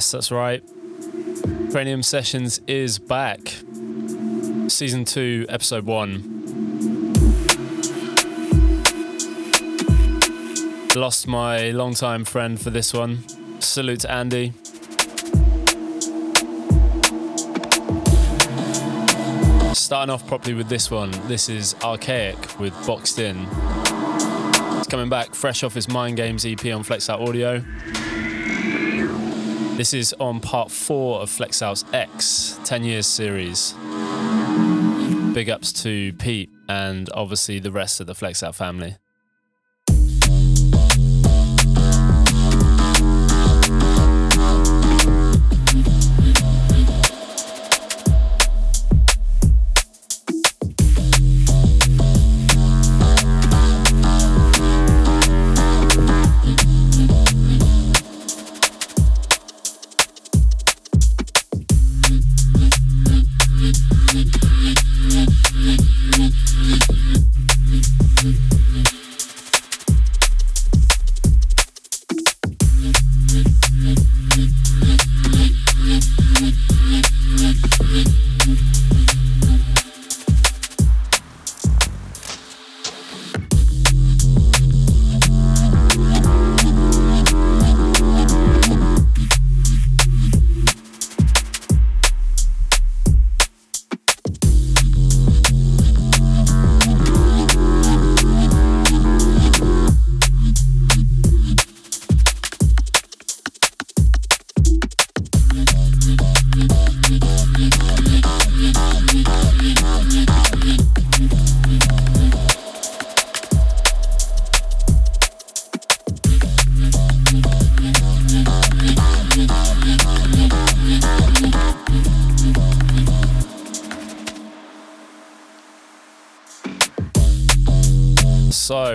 Yes, that's right. Cranium Sessions is back. Season 2, Episode 1. Lost my longtime friend for this one. Salute to Andy. Starting off properly with this one. This is Archaic with Boxed In. It's coming back fresh off his Mind Games EP on Flex Out Audio. This is on part four of Flex Out's X 10 years series. Big ups to Pete and obviously the rest of the Flex Out family.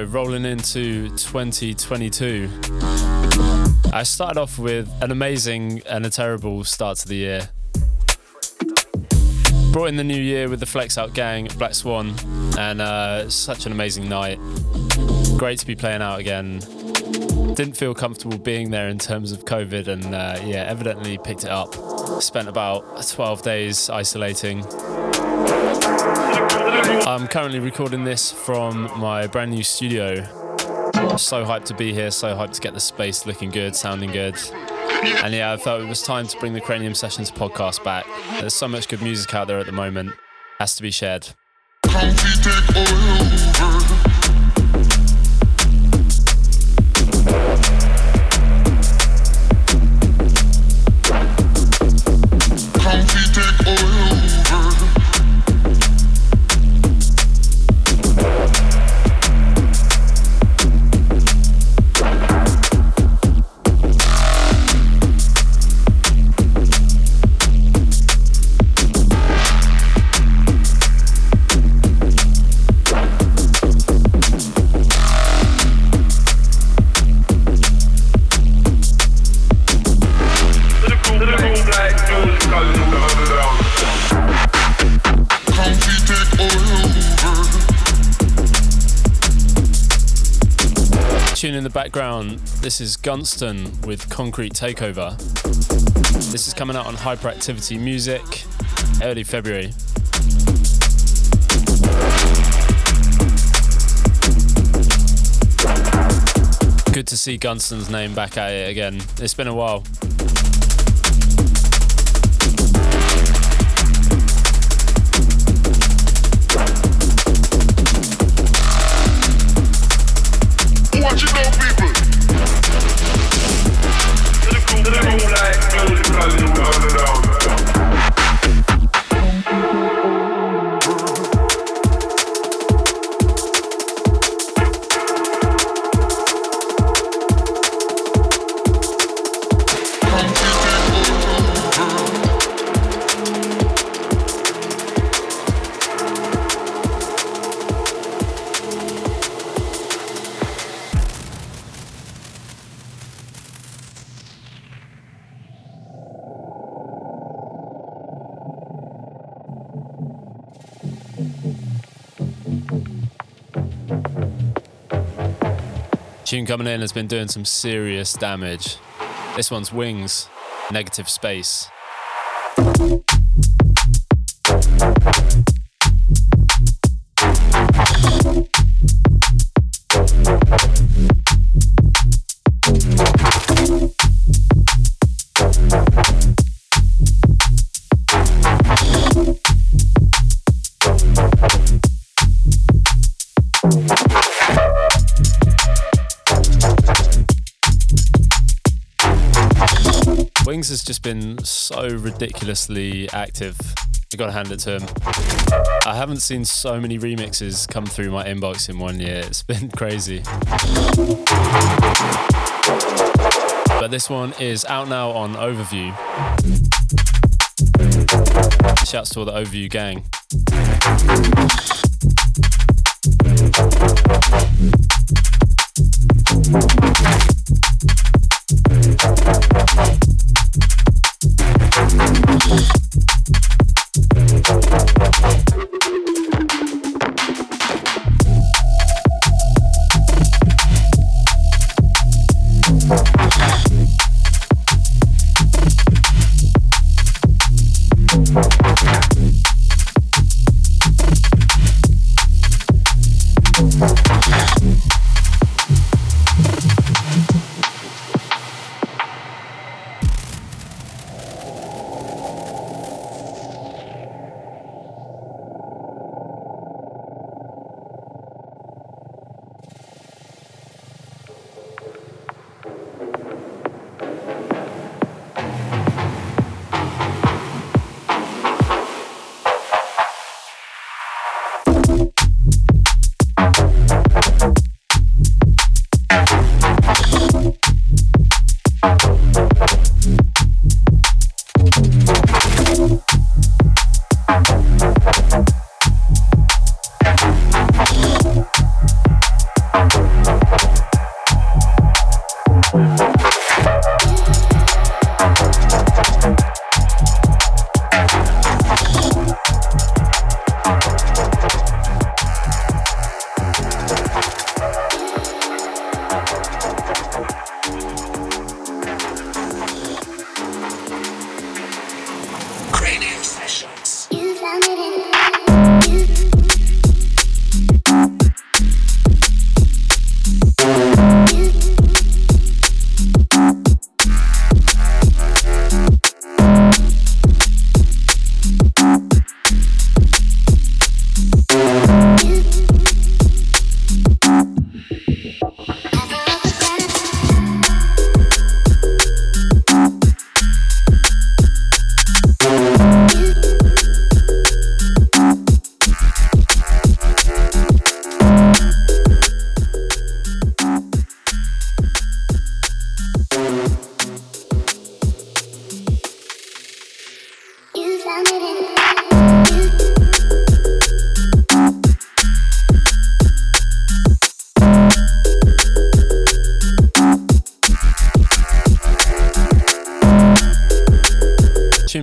Rolling into 2022. I started off with an amazing and a terrible start to the year. Brought in the new year with the Flex Out Gang, Black Swan, and uh, such an amazing night. Great to be playing out again. Didn't feel comfortable being there in terms of COVID, and uh, yeah, evidently picked it up. Spent about 12 days isolating. I'm currently recording this from my brand new studio. So hyped to be here, so hyped to get the space looking good, sounding good. And yeah, I felt it was time to bring the Cranium Sessions podcast back. There's so much good music out there at the moment, has to be shared. Background, this is Gunston with Concrete Takeover. This is coming out on Hyperactivity Music early February. Good to see Gunston's name back at it again. It's been a while. Coming in has been doing some serious damage. This one's Wings Negative Space. Been so ridiculously active. I gotta hand it to him. I haven't seen so many remixes come through my inbox in one year. It's been crazy. But this one is out now on Overview. Shouts to all the Overview gang.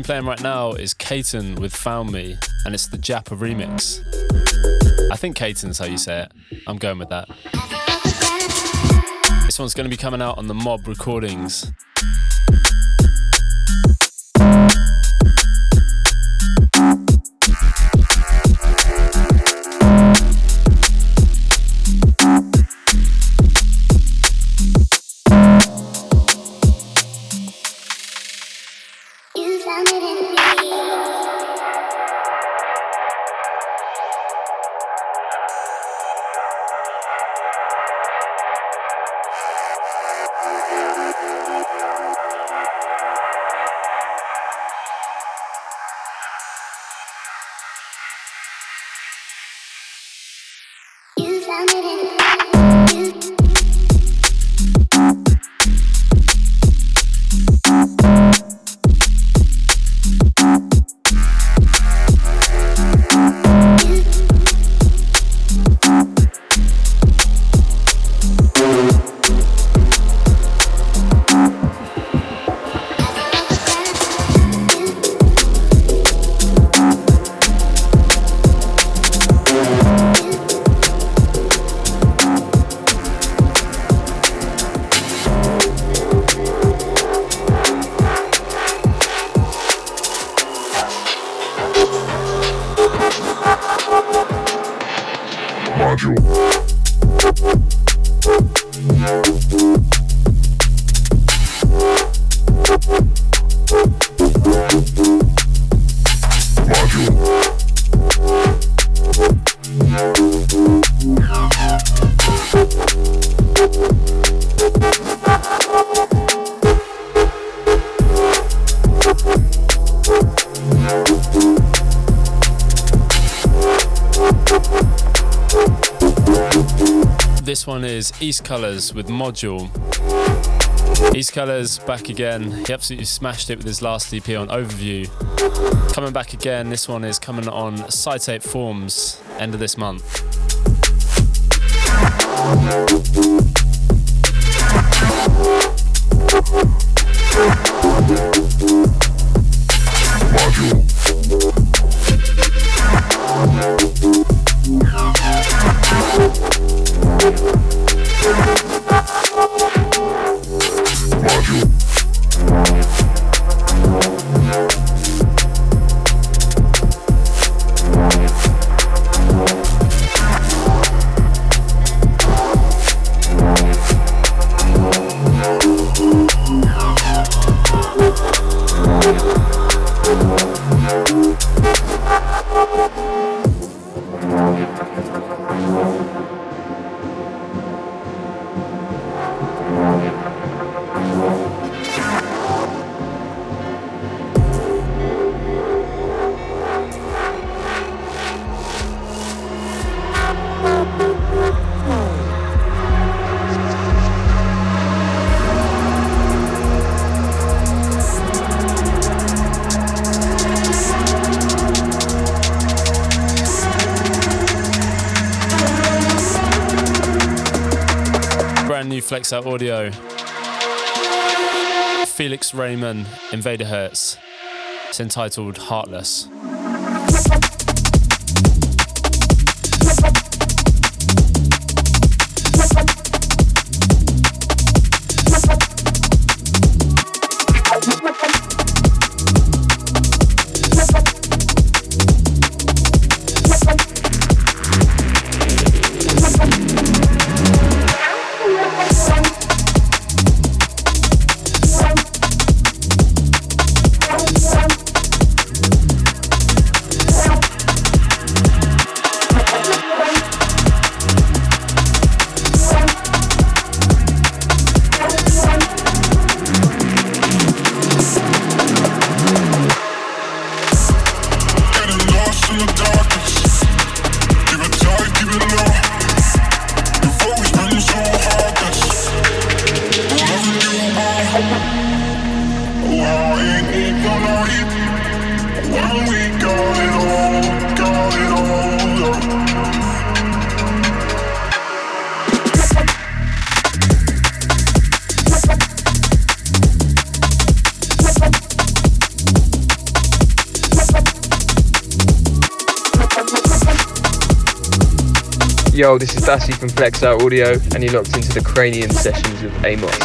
Playing right now is Katon with Found Me, and it's the Japa remix. I think Katon's how you say it. I'm going with that. This one's going to be coming out on the Mob Recordings. One is East Colors with Module. East Colors back again. He absolutely smashed it with his last EP on Overview. Coming back again, this one is coming on Cytate Forms end of this month. Flex Out Audio. Felix Raymond, Invader Hertz. It's entitled Heartless. From Flex Audio, and you're locked into the Cranium sessions with Amos.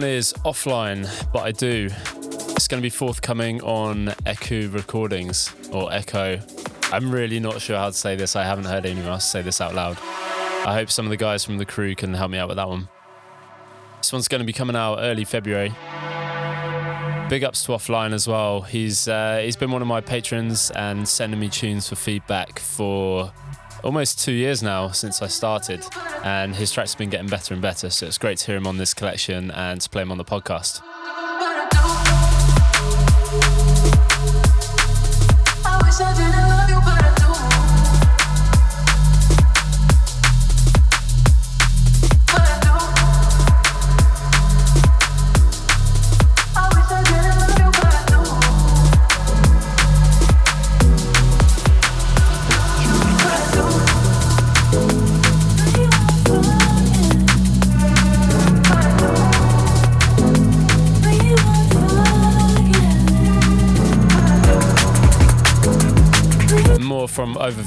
One is offline, but I do. It's going to be forthcoming on Echo Recordings or Echo. I'm really not sure how to say this. I haven't heard anyone else say this out loud. I hope some of the guys from the crew can help me out with that one. This one's going to be coming out early February. Big ups to Offline as well. He's uh, he's been one of my patrons and sending me tunes for feedback for almost two years now since I started, and his tracks have been getting better and better. So it's great to hear him on this collection and to play him on the podcast.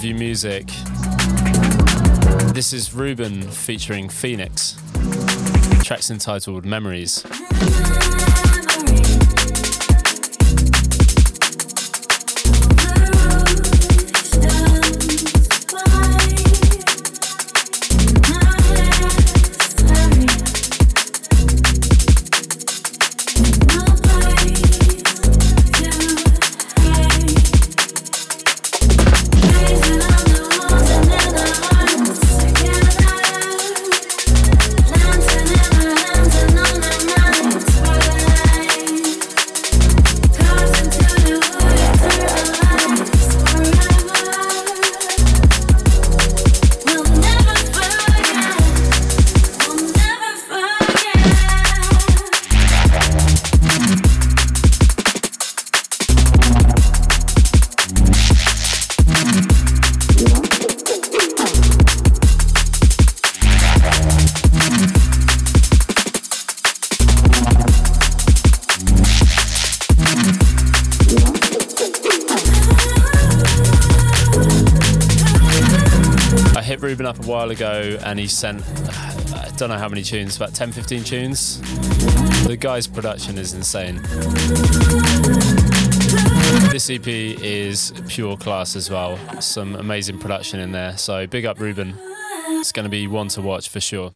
From Overview Music. This is Ruben featuring Phoenix. Track's entitled Memories. While ago and he sent, I don't know how many tunes, about 10, 15 tunes. The guy's production is insane. This EP is pure class as well. Some amazing production in there. So big up Ruben. It's going to be one to watch for sure.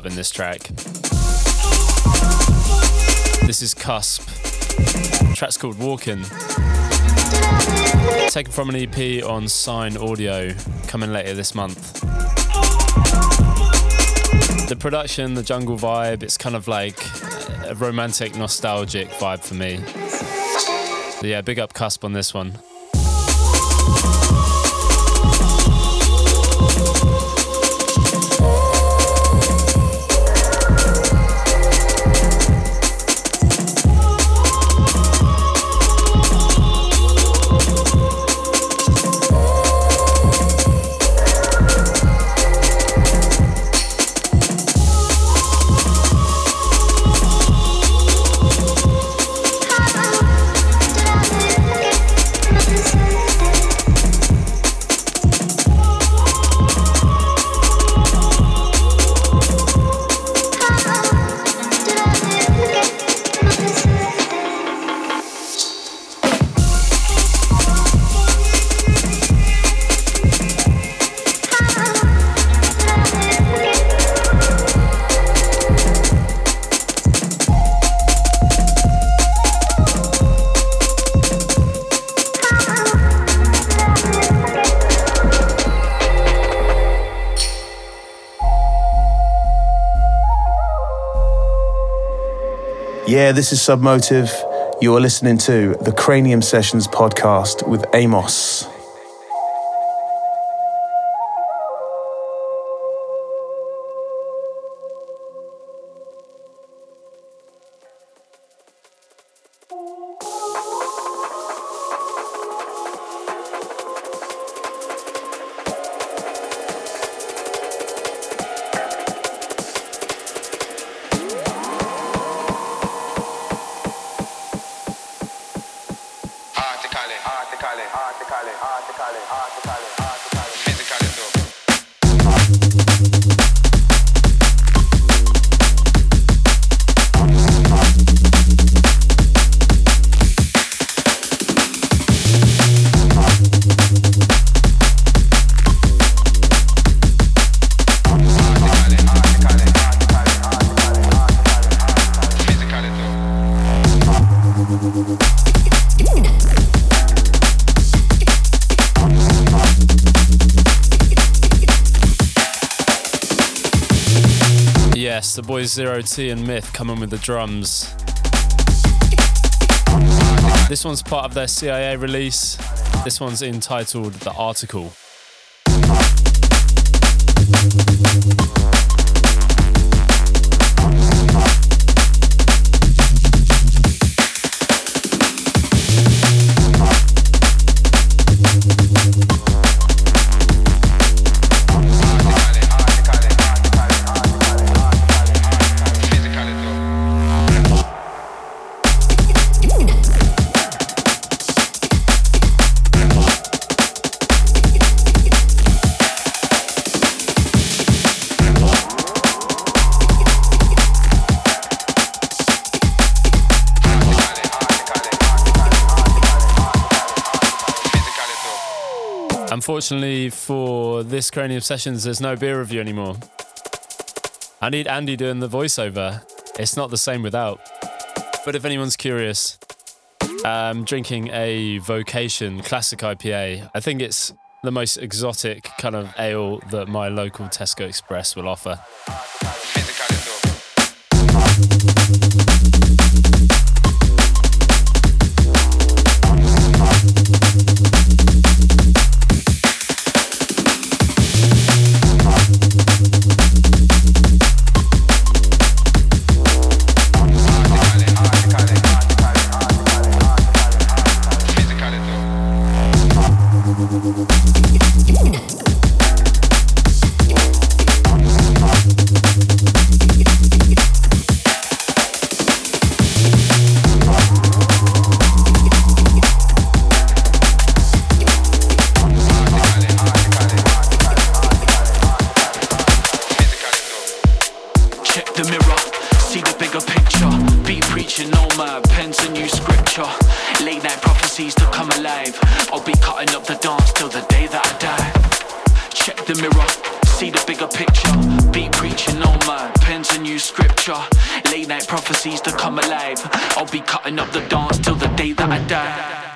This track. This is Cusp. The track's called Walking. Taken from an EP on Sign Audio, coming later this month. The production, the jungle vibe, it's kind of like a romantic, nostalgic vibe for me. Yeah, big up Cusp on this one. Yeah, this is Submotive. You are listening to the Cranium Sessions podcast with Amos. Boys Zero T and Myth coming with the drums. This one's part of their CIA release. This one's entitled The Article. Unfortunately for this Cranium Sessions, there's no beer review anymore. I need Andy doing the voiceover. It's not the same without. But if anyone's curious, I'm drinking a Vocation Classic IPA. I think it's the most exotic kind of ale that my local Tesco Express will offer. herb, pens a new scripture. Late night prophecies to come alive. I'll be cutting up the dance till the day that I die. Check the mirror, see the bigger picture. Be preaching on my pens a new scripture. Late night prophecies to come alive. I'll be cutting up the dance till the day that I die.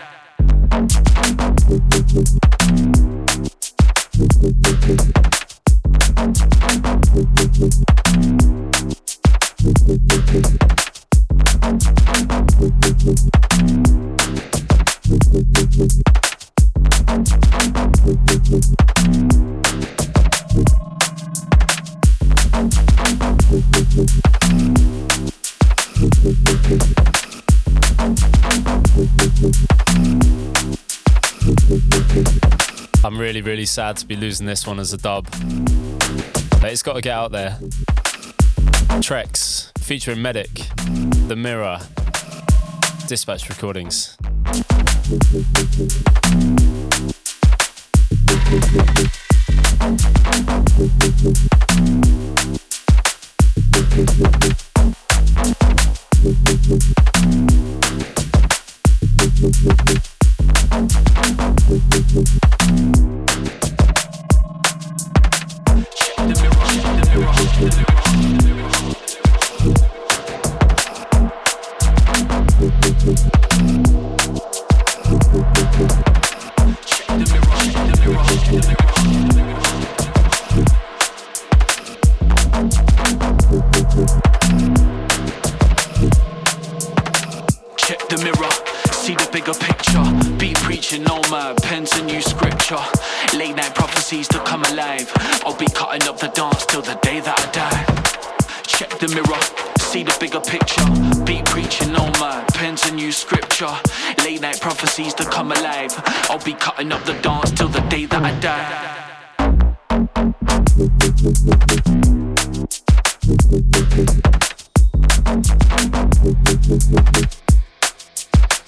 I'm really, really sad to be losing this one as a dub. But it's got to get out there. Trex featuring Medic, The Mirror, Dispatch Recordings. Pens a new scripture. Late night prophecies to come alive. I'll be cutting up the dance till the day that I die. Check the mirror, see the bigger picture. Beat preaching my pens a new scripture. Late night prophecies to come alive. I'll be cutting up the dance till the day that I die.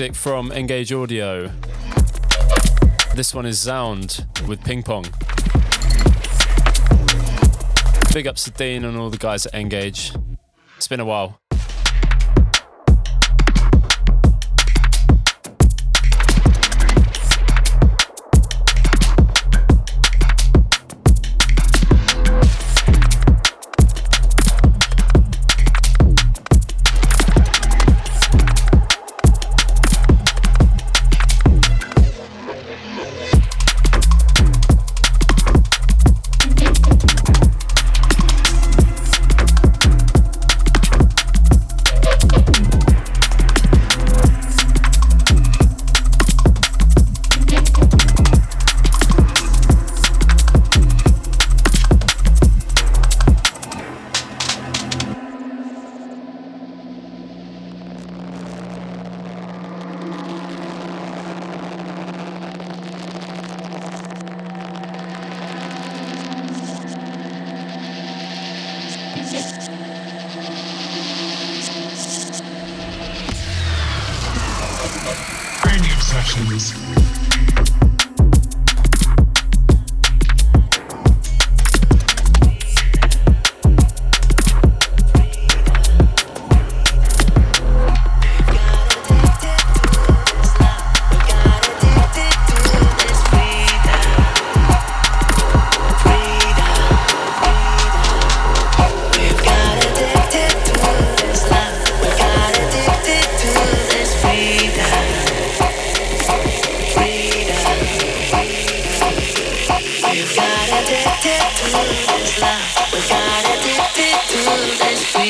music from Engage Audio. This one is Sound with Ping Pong. Big ups to Dean and all the guys at Engage. It's been a while.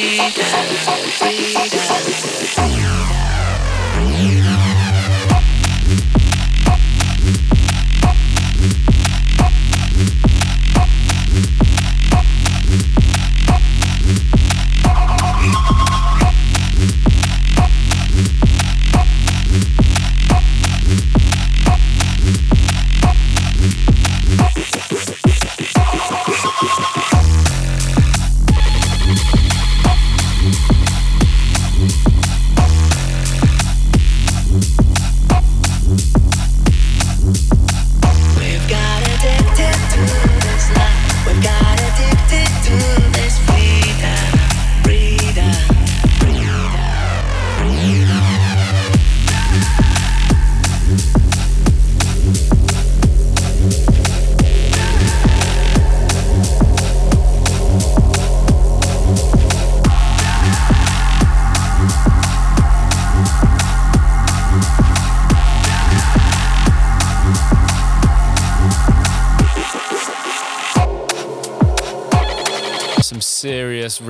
freedom, freedom.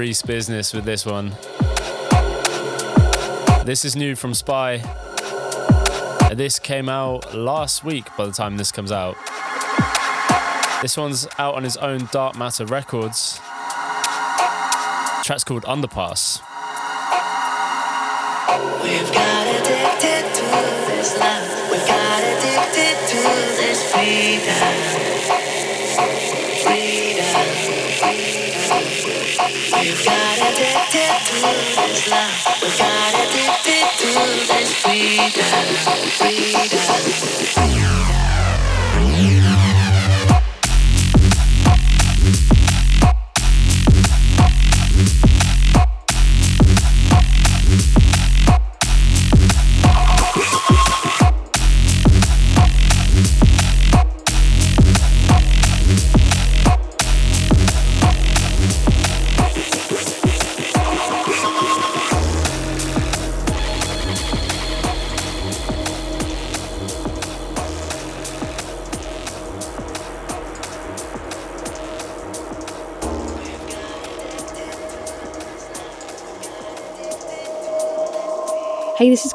Reese business with this one. This is new from Spy. This came out last week by the time this comes out. This one's out on his own Dark Matter Records. The track's called Underpass. Hey, this is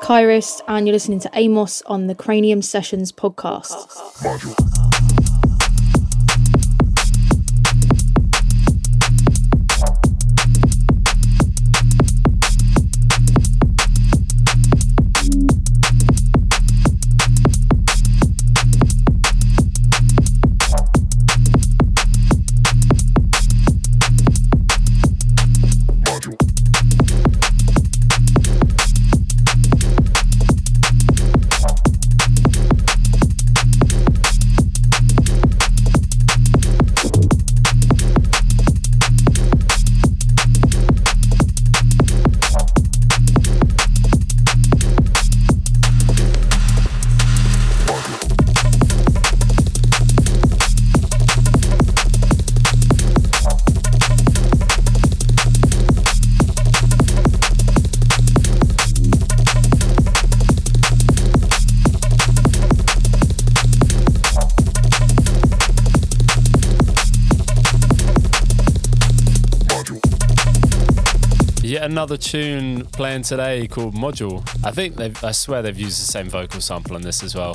Kairos, and you're listening to Amos on the Cranium Sessions podcast. Another tune playing today called Module. I think they've, I swear they've used the same vocal sample on this as well.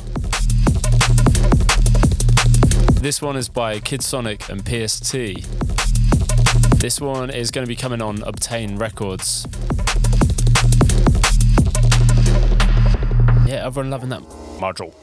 This one is by Kid Sonic and PST. This one is going to be coming on Obtain Records. Yeah, everyone loving that module.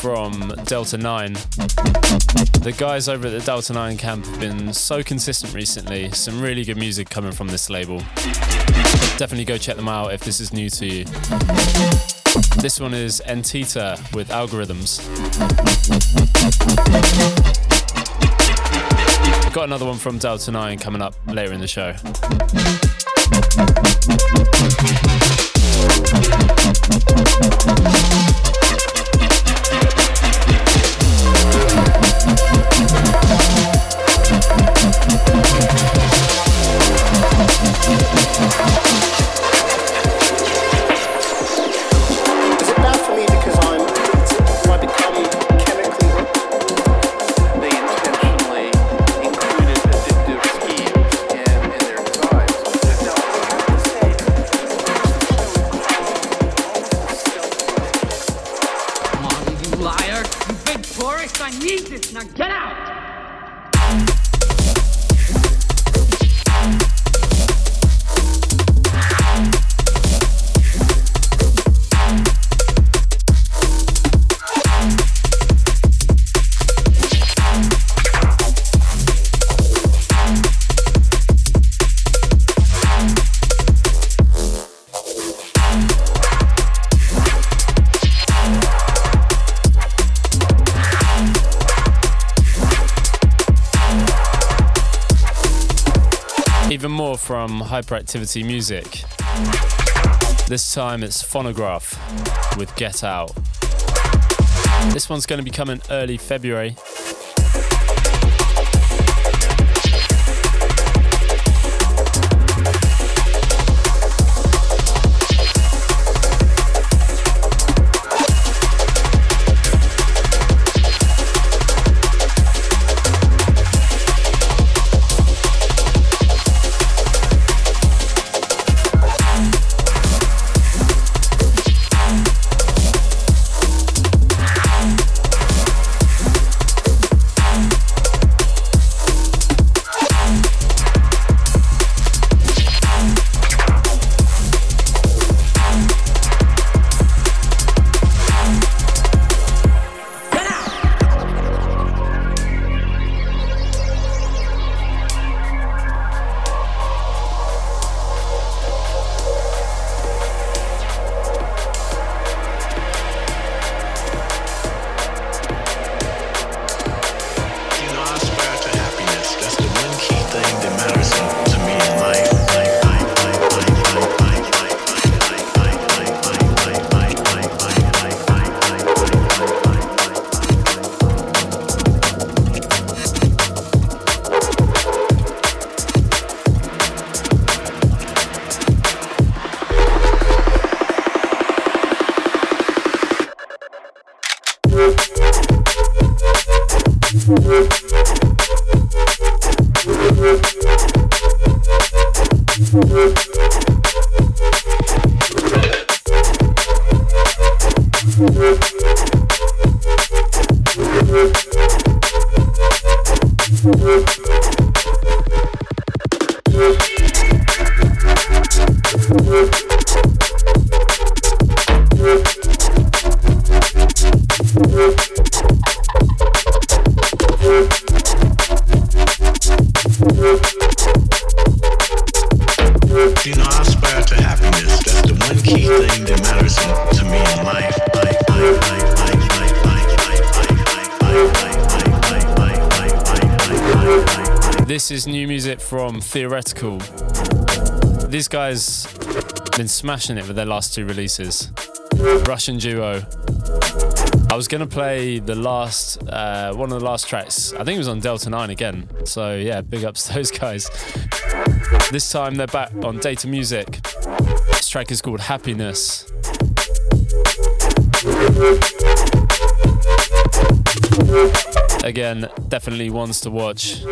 from Delta 9. The guys over at the Delta 9 camp have been so consistent recently. Some really good music coming from this label. Definitely go check them out if this is new to you. This one is Entita with Algorithms. Got another one from Delta 9 coming up later in the show. From Hyperactivity Music. This time it's Phonograph with Get Out. This one's going to be coming early February. Smashing it with their last two releases. Russian duo. I was gonna play the last uh, one of the last tracks. I think it was on Delta 9 again. So yeah, big ups to those guys. This time they're back on Data Music. This track is called Happiness. Again, definitely ones to watch.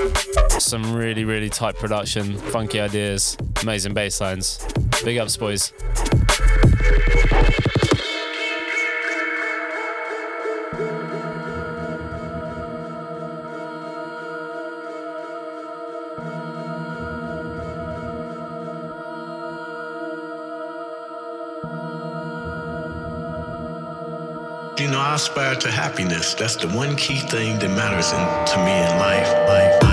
Some really, really tight production, funky ideas, amazing bass lines. Big ups, boys. You know, I aspire to happiness. That's the one key thing that matters in, to me in life. life,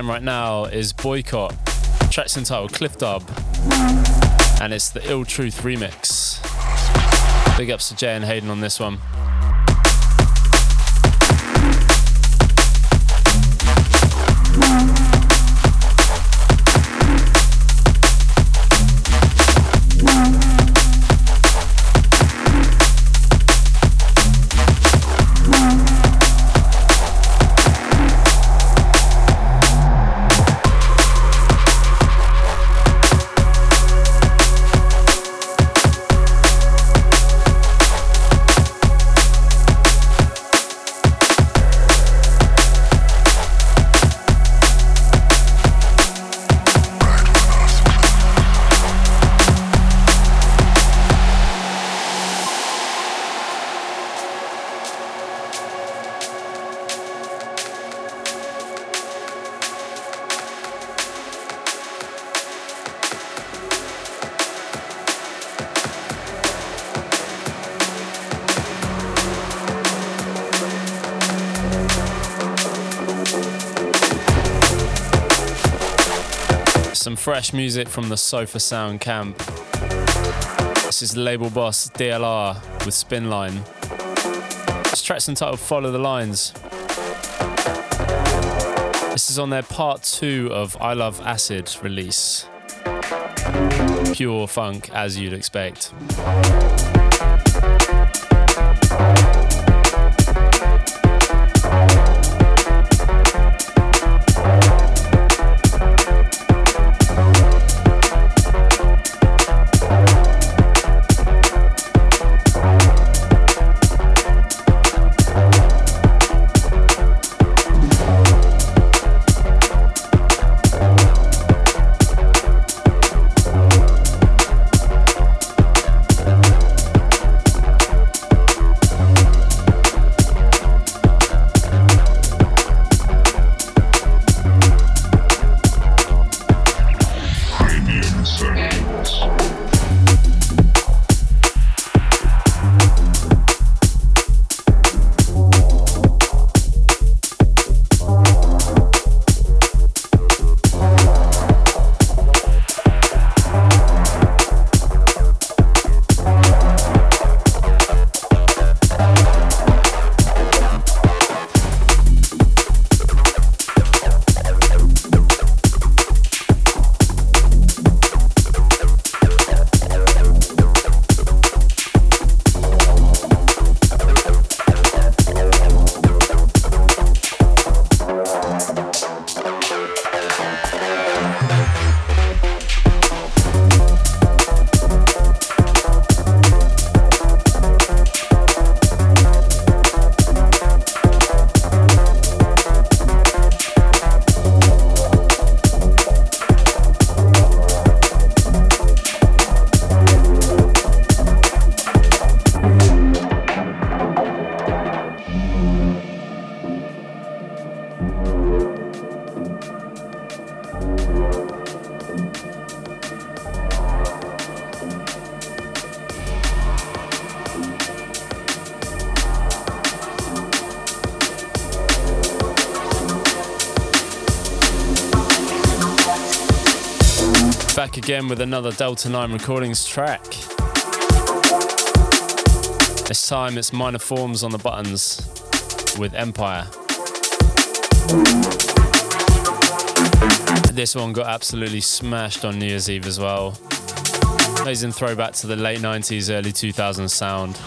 playing right now is Boycott. Track's entitled Cliff Dub, and it's the Ill Truth remix. Big ups to Jay and Hayden on this one. Fresh music from the Sofa Sound camp. This is label boss DLR with Spinline. This track's entitled Follow the Lines. This is on their part two of I Love Acid release. Pure funk as you'd expect. Again with another Delta 9 Recordings track. This time it's minor forms on the buttons with Empire. This one got absolutely smashed on New Year's Eve as well. Amazing throwback to the late 90s, early 2000s sound.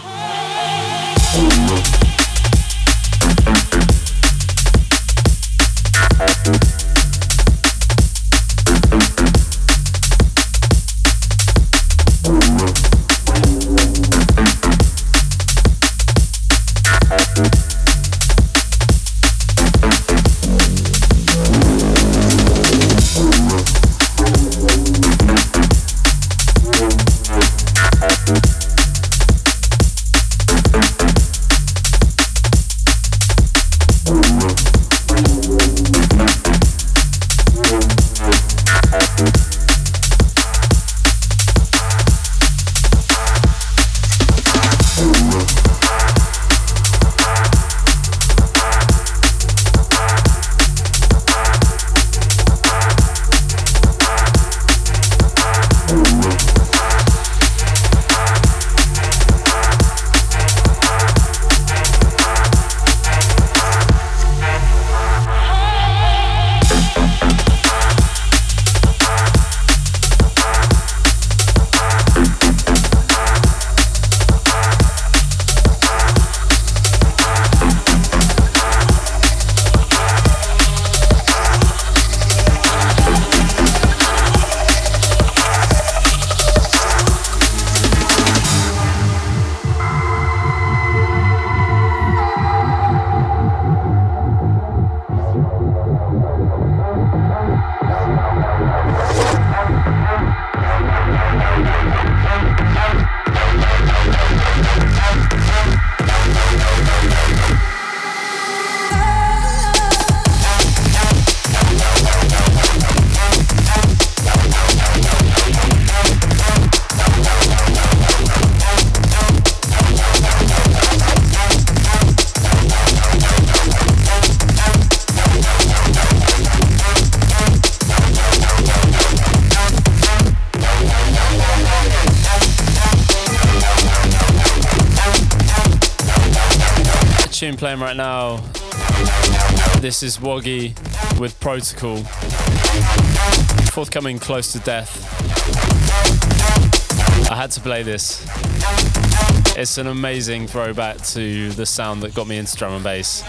Right now. This is Woggy with Protocol. Forthcoming Close to Death. I had to play this. It's an amazing throwback to the sound that got me into drum and bass.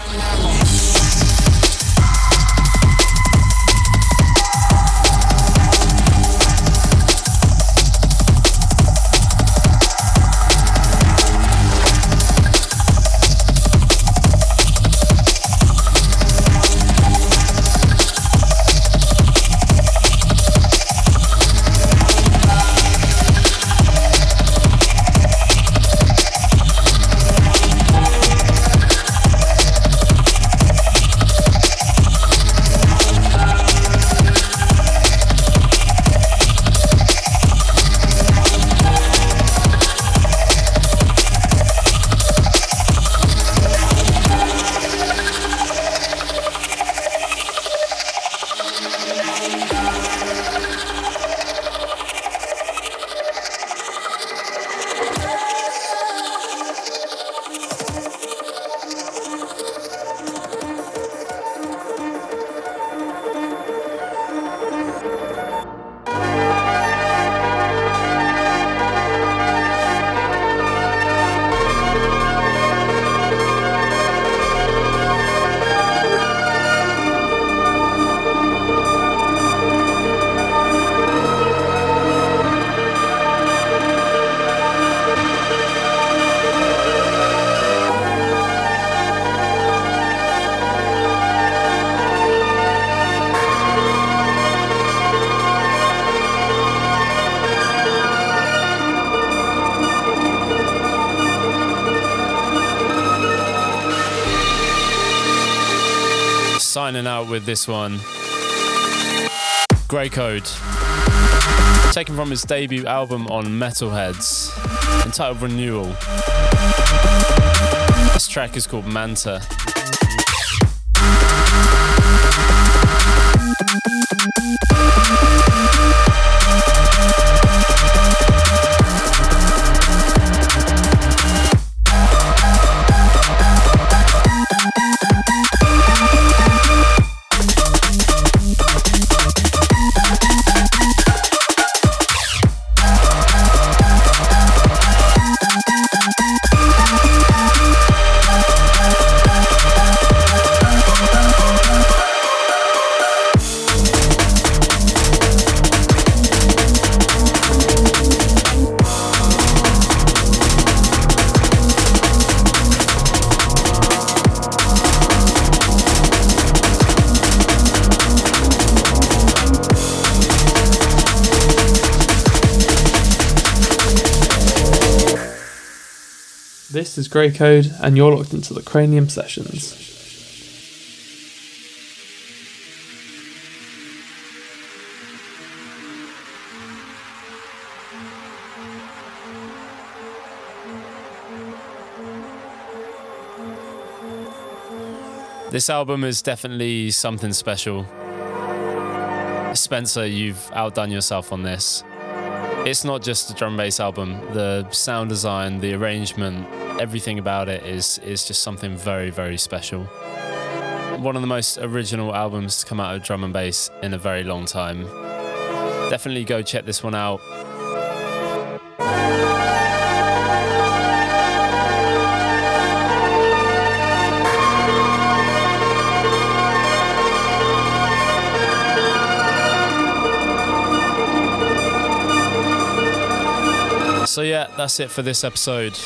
Signing out with this one. Grey Code. Taken from his debut album on Metalheadz, entitled Renewal. This track is called Manta. Grey Code, and you're locked into the Cranium Sessions. This album is definitely something special. Spencer, you've outdone yourself on this. It's not just a drum bass album. The sound design, the arrangement, everything about it is is just something very very special. One of the most original albums to come out of drum and bass in a very long time. Definitely go check this one out. So, yeah, that's it for this episode.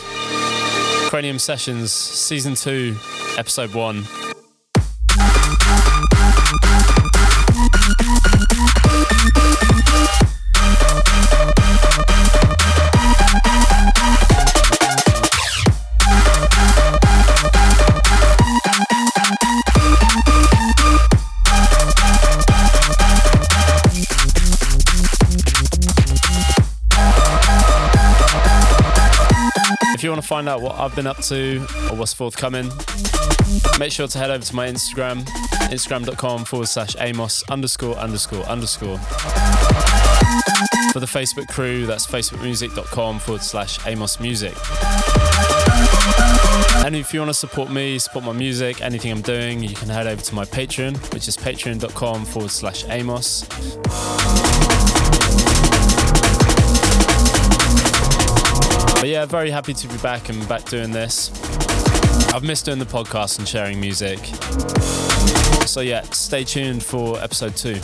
Cranium Sessions, Season 2, Episode 1. Find out what I've been up to or what's forthcoming, make sure to head over to my Instagram, instagram.com forward slash Amos underscore underscore underscore. For the Facebook crew, that's facebookmusic.com forward slash Amos Music. And if you want to support me, support my music, anything I'm doing, you can head over to my Patreon, which is patreon.com forward slash Amos. But yeah, very happy to be back and back doing this. I've missed doing the podcast and sharing music. So yeah, stay tuned for episode two.